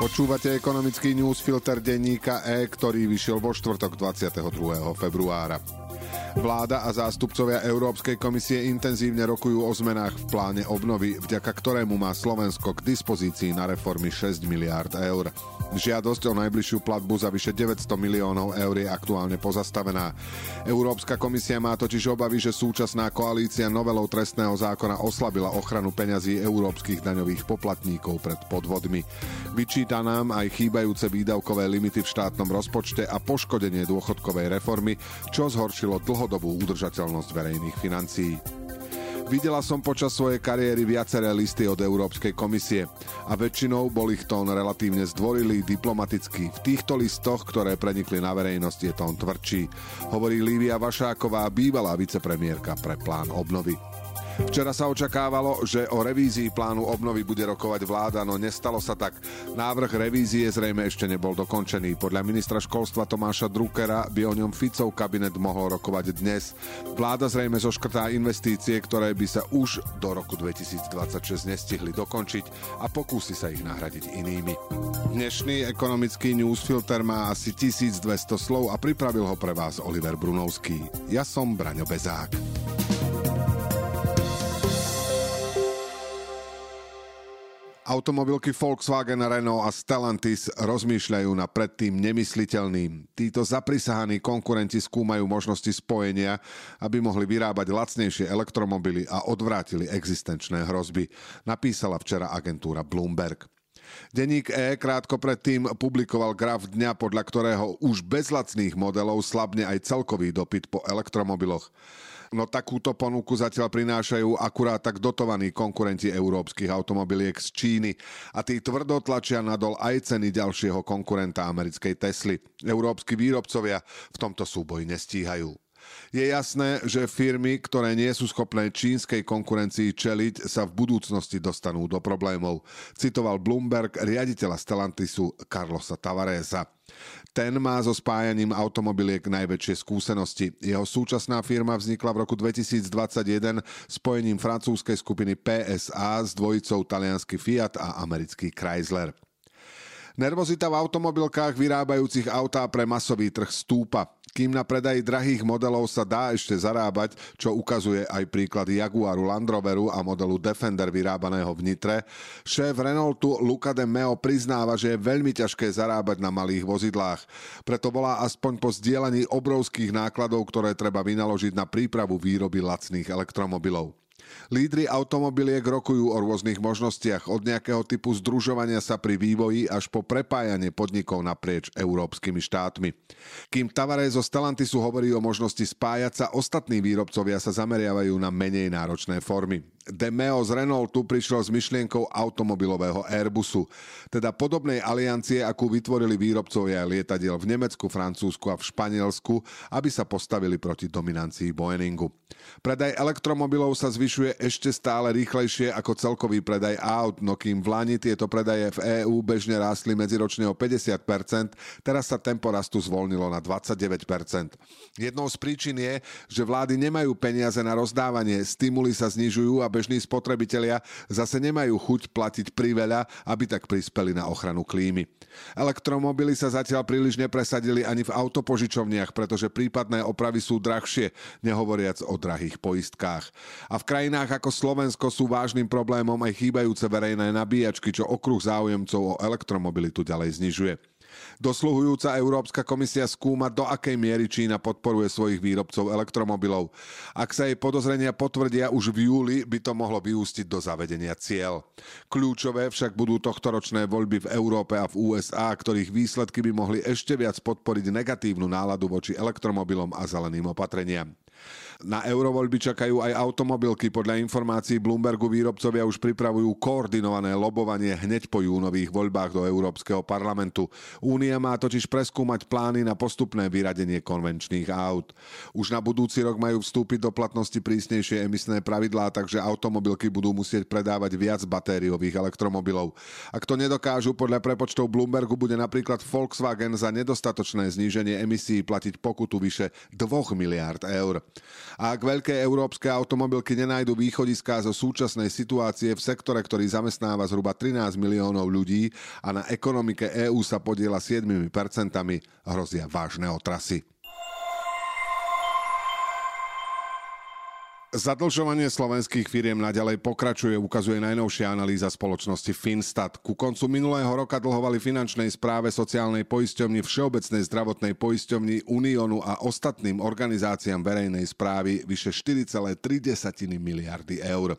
Počúvate ekonomický newsfilter denníka E, ktorý vyšiel vo štvrtok 22. februára. Vláda a zástupcovia Európskej komisie intenzívne rokujú o zmenách v pláne obnovy, vďaka ktorému má Slovensko k dispozícii na reformy 6 miliárd eur. Žiadosť o najbližšiu platbu za vyše 900 miliónov eur je aktuálne pozastavená. Európska komisia má totiž obavy, že súčasná koalícia novelou trestného zákona oslabila ochranu peňazí európskych daňových poplatníkov pred podvodmi. Vyčíta nám aj chýbajúce výdavkové limity v štátnom rozpočte a poškodenie dôchodkovej reformy, čo zhoršilo dlhodobú udržateľnosť verejných financií. Videla som počas svojej kariéry viaceré listy od Európskej komisie a väčšinou bol ich tón relatívne zdvorilý, diplomatický. V týchto listoch, ktoré prenikli na verejnosť, je tón tvrdší. Hovorí Lívia Vašáková, bývalá vicepremiérka pre plán obnovy. Včera sa očakávalo, že o revízii plánu obnovy bude rokovať vláda, no nestalo sa tak. Návrh revízie zrejme ešte nebol dokončený. Podľa ministra školstva Tomáša Druckera by o ňom Ficov kabinet mohol rokovať dnes. Vláda zrejme zoškrtá investície, ktoré by sa už do roku 2026 nestihli dokončiť a pokúsi sa ich nahradiť inými. Dnešný ekonomický newsfilter má asi 1200 slov a pripravil ho pre vás Oliver Brunovský. Ja som Braňo Bezák. Automobilky Volkswagen, Renault a Stellantis rozmýšľajú na predtým nemysliteľným. Títo zaprisahaní konkurenti skúmajú možnosti spojenia, aby mohli vyrábať lacnejšie elektromobily a odvrátili existenčné hrozby, napísala včera agentúra Bloomberg. Denník E krátko predtým publikoval graf dňa, podľa ktorého už bez lacných modelov slabne aj celkový dopyt po elektromobiloch. No takúto ponuku zatiaľ prinášajú akurát tak dotovaní konkurenti európskych automobiliek z Číny a tí tvrdo tlačia nadol aj ceny ďalšieho konkurenta americkej Tesly. Európsky výrobcovia v tomto súboji nestíhajú. Je jasné, že firmy, ktoré nie sú schopné čínskej konkurencii čeliť, sa v budúcnosti dostanú do problémov. Citoval Bloomberg riaditeľa Stellantisu Carlosa Tavaresa. Ten má so spájaním automobiliek najväčšie skúsenosti. Jeho súčasná firma vznikla v roku 2021 spojením francúzskej skupiny PSA s dvojicou taliansky Fiat a americký Chrysler. Nervozita v automobilkách vyrábajúcich autá pre masový trh stúpa. Kým na predaji drahých modelov sa dá ešte zarábať, čo ukazuje aj príklad Jaguaru Land Roveru a modelu Defender vyrábaného v Nitre, šéf Renaultu Luca de Meo priznáva, že je veľmi ťažké zarábať na malých vozidlách. Preto volá aspoň po zdieľaní obrovských nákladov, ktoré treba vynaložiť na prípravu výroby lacných elektromobilov. Lídry automobiliek rokujú o rôznych možnostiach, od nejakého typu združovania sa pri vývoji až po prepájanie podnikov naprieč európskymi štátmi. Kým Tavares zo Stellantisu hovorí o možnosti spájať sa, ostatní výrobcovia sa zameriavajú na menej náročné formy. Demeo z Renaultu prišiel s myšlienkou automobilového Airbusu, teda podobnej aliancie, akú vytvorili výrobcovia lietadiel v Nemecku, Francúzsku a v Španielsku, aby sa postavili proti dominancii Boeingu. Predaj elektromobilov sa zvyšuje ešte stále rýchlejšie ako celkový predaj aut, no kým v Lani tieto predaje v EÚ bežne rástli medziročne o 50%, teraz sa tempo rastu zvolnilo na 29%. Jednou z príčin je, že vlády nemajú peniaze na rozdávanie, stimuly sa znižujú a bežní spotrebitelia zase nemajú chuť platiť priveľa, aby tak prispeli na ochranu klímy. Elektromobily sa zatiaľ príliš nepresadili ani v autopožičovniach, pretože prípadné opravy sú drahšie, nehovoriac o drahých poistkách. A v krajinách ako Slovensko sú vážnym problémom aj chýbajúce verejné nabíjačky, čo okruh záujemcov o elektromobilitu ďalej znižuje. Dosluhujúca Európska komisia skúma, do akej miery Čína podporuje svojich výrobcov elektromobilov. Ak sa jej podozrenia potvrdia už v júli, by to mohlo vyústiť do zavedenia cieľ. Kľúčové však budú tohtoročné voľby v Európe a v USA, ktorých výsledky by mohli ešte viac podporiť negatívnu náladu voči elektromobilom a zeleným opatreniam. Na eurovoľby čakajú aj automobilky. Podľa informácií Bloombergu výrobcovia už pripravujú koordinované lobovanie hneď po júnových voľbách do Európskeho parlamentu. Únia má totiž preskúmať plány na postupné vyradenie konvenčných aut. Už na budúci rok majú vstúpiť do platnosti prísnejšie emisné pravidlá, takže automobilky budú musieť predávať viac batériových elektromobilov. Ak to nedokážu, podľa prepočtov Bloombergu bude napríklad Volkswagen za nedostatočné zníženie emisí platiť pokutu vyše 2 miliárd eur. A ak veľké európske automobilky nenajdu východiská zo súčasnej situácie v sektore, ktorý zamestnáva zhruba 13 miliónov ľudí a na ekonomike EÚ sa podiela 7%, hrozia vážne otrasy. Zadlžovanie slovenských firiem naďalej pokračuje, ukazuje najnovšia analýza spoločnosti Finstat. Ku koncu minulého roka dlhovali finančnej správe sociálnej poisťovni, Všeobecnej zdravotnej poisťovni, Uniónu a ostatným organizáciám verejnej správy vyše 4,3 miliardy eur.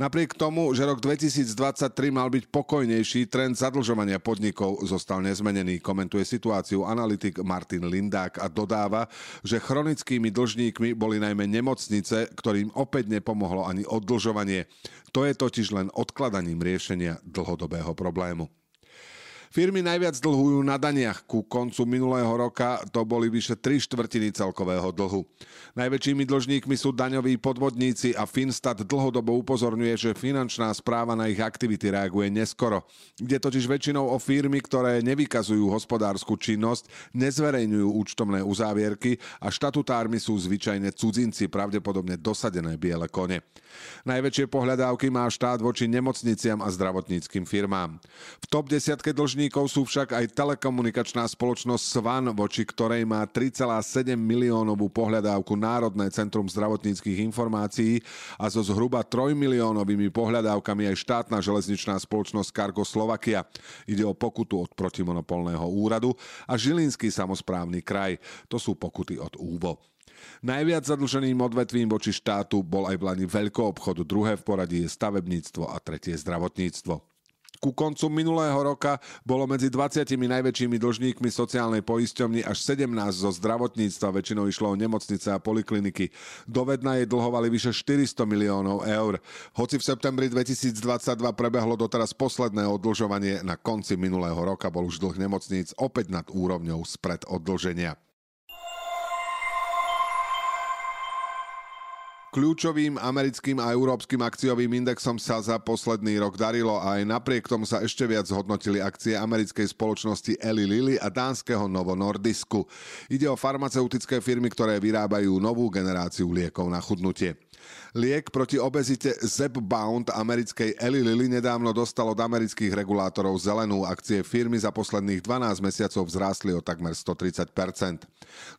Napriek tomu, že rok 2023 mal byť pokojnejší, trend zadlžovania podnikov zostal nezmenený, komentuje situáciu analytik Martin Lindák a dodáva, že chronickými dlžníkmi boli najmä nemocnice, ktorým opäť nepomohlo ani oddlžovanie. To je totiž len odkladaním riešenia dlhodobého problému. Firmy najviac dlhujú na daniach. Ku koncu minulého roka to boli vyše 3 štvrtiny celkového dlhu. Najväčšími dlžníkmi sú daňoví podvodníci a Finstat dlhodobo upozorňuje, že finančná správa na ich aktivity reaguje neskoro. Ide totiž väčšinou o firmy, ktoré nevykazujú hospodárskú činnosť, nezverejňujú účtovné uzávierky a štatutármi sú zvyčajne cudzinci, pravdepodobne dosadené biele kone. Najväčšie pohľadávky má štát voči nemocniciam a zdravotníckým firmám. V top desiatke dlžníkov dlžníkov sú však aj telekomunikačná spoločnosť Svan, voči ktorej má 3,7 miliónovú pohľadávku Národné centrum zdravotníckých informácií a so zhruba 3 miliónovými pohľadávkami aj štátna železničná spoločnosť Cargo Slovakia. Ide o pokutu od protimonopolného úradu a Žilinský samozprávny kraj. To sú pokuty od úvo. Najviac zadlženým odvetvím voči štátu bol aj v Lani veľkoobchodu, druhé v poradí je stavebníctvo a tretie zdravotníctvo. Ku koncu minulého roka bolo medzi 20 najväčšími dlžníkmi sociálnej poisťovny až 17 zo zdravotníctva, väčšinou išlo o nemocnice a polikliniky. Dovedna jej dlhovali vyše 400 miliónov eur. Hoci v septembri 2022 prebehlo doteraz posledné oddlžovanie, na konci minulého roka bol už dlh nemocníc opäť nad úrovňou spred oddlženia. Kľúčovým americkým a európskym akciovým indexom sa za posledný rok darilo a aj napriek tomu sa ešte viac zhodnotili akcie americkej spoločnosti Eli Lilly a dánskeho Novo Nordisku. Ide o farmaceutické firmy, ktoré vyrábajú novú generáciu liekov na chudnutie. Liek proti obezite Zepbound americkej Eli Lilly nedávno dostal od amerických regulátorov zelenú. Akcie firmy za posledných 12 mesiacov vzrástli o takmer 130%.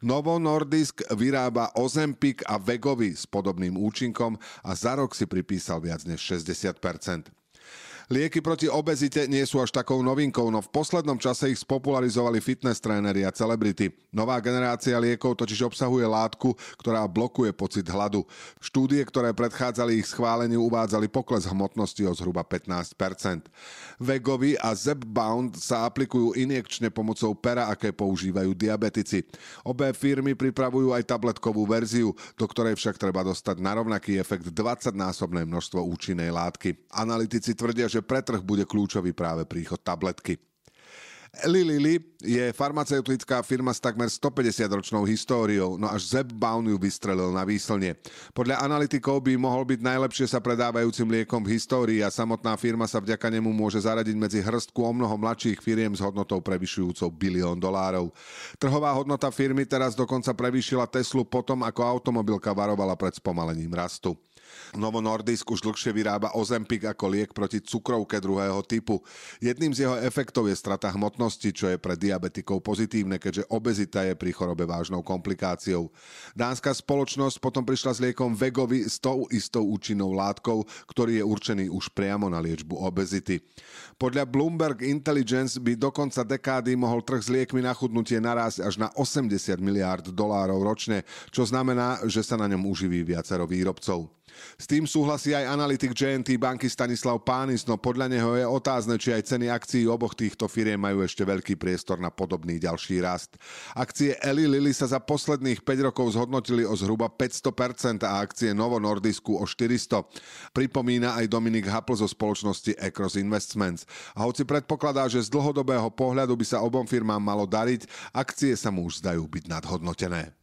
Novo Nordisk vyrába Ozempic a Vegovi s podobným účinkom a za rok si pripísal viac než 60%. Lieky proti obezite nie sú až takou novinkou, no v poslednom čase ich spopularizovali fitness tréneri a celebrity. Nová generácia liekov totiž obsahuje látku, ktorá blokuje pocit hladu. Štúdie, ktoré predchádzali ich schváleniu, uvádzali pokles hmotnosti o zhruba 15%. Vegovi a Zepbound sa aplikujú injekčne pomocou pera, aké používajú diabetici. Obe firmy pripravujú aj tabletkovú verziu, do ktorej však treba dostať na rovnaký efekt 20-násobné množstvo účinnej látky. Analytici tvrdia, že pre trh bude kľúčový práve príchod tabletky. Eli Lilly je farmaceutická firma s takmer 150-ročnou históriou, no až Zepbound ju vystrelil na výslne. Podľa analytikov by mohol byť najlepšie sa predávajúcim liekom v histórii a samotná firma sa vďaka nemu môže zaradiť medzi hrstku o mnoho mladších firiem s hodnotou prevyšujúcou bilión dolárov. Trhová hodnota firmy teraz dokonca prevýšila Teslu potom, ako automobilka varovala pred spomalením rastu. Novo Nordisk už dlhšie vyrába Ozempic ako liek proti cukrovke druhého typu. Jedným z jeho efektov je strata hmotnosti, čo je pre diabetikov pozitívne, keďže obezita je pri chorobe vážnou komplikáciou. Dánska spoločnosť potom prišla s liekom Vegovi s tou istou účinnou látkou, ktorý je určený už priamo na liečbu obezity. Podľa Bloomberg Intelligence by do konca dekády mohol trh s liekmi na chudnutie narásť až na 80 miliárd dolárov ročne, čo znamená, že sa na ňom uživí viacero výrobcov. S tým súhlasí aj analytik JNT banky Stanislav Pánis, no podľa neho je otázne, či aj ceny akcií oboch týchto firiem majú ešte veľký priestor na podobný ďalší rast. Akcie Eli Lilly sa za posledných 5 rokov zhodnotili o zhruba 500% a akcie Novo Nordisku o 400. Pripomína aj Dominik Hapl zo spoločnosti Across Investments. A hoci predpokladá, že z dlhodobého pohľadu by sa obom firmám malo dariť, akcie sa mu už zdajú byť nadhodnotené.